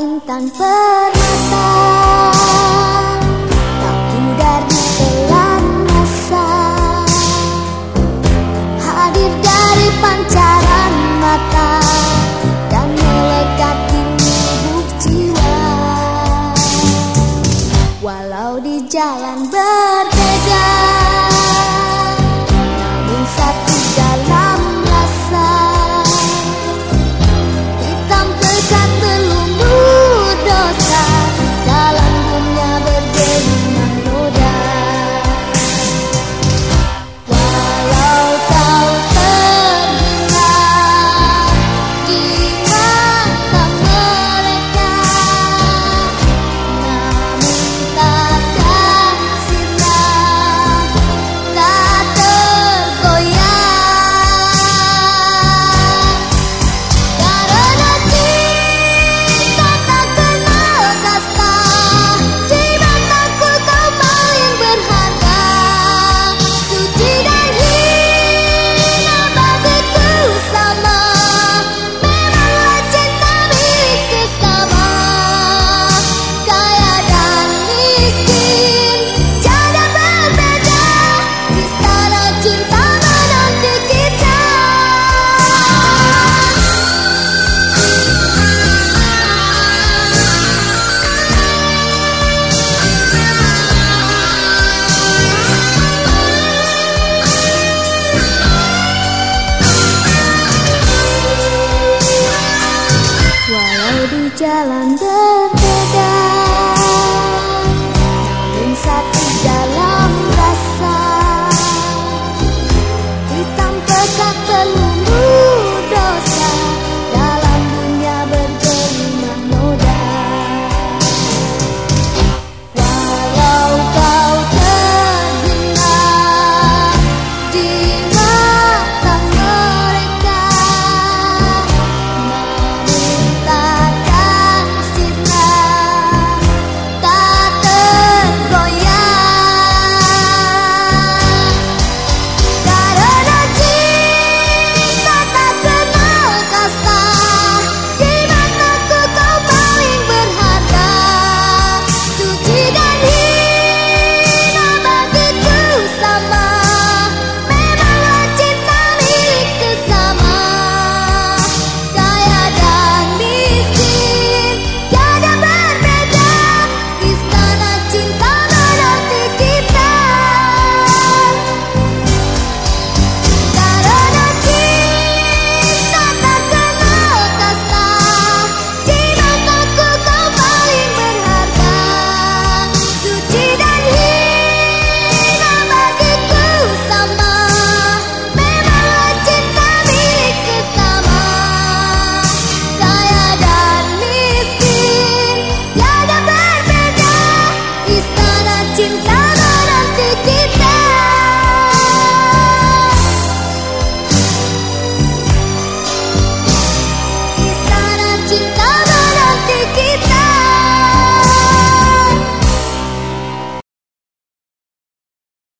Intan permata. Tak pudar di telan masa. Hadir dari pancaran mata Dan melekat di lubuk jiwa. Walau di jalan Jalan bertegang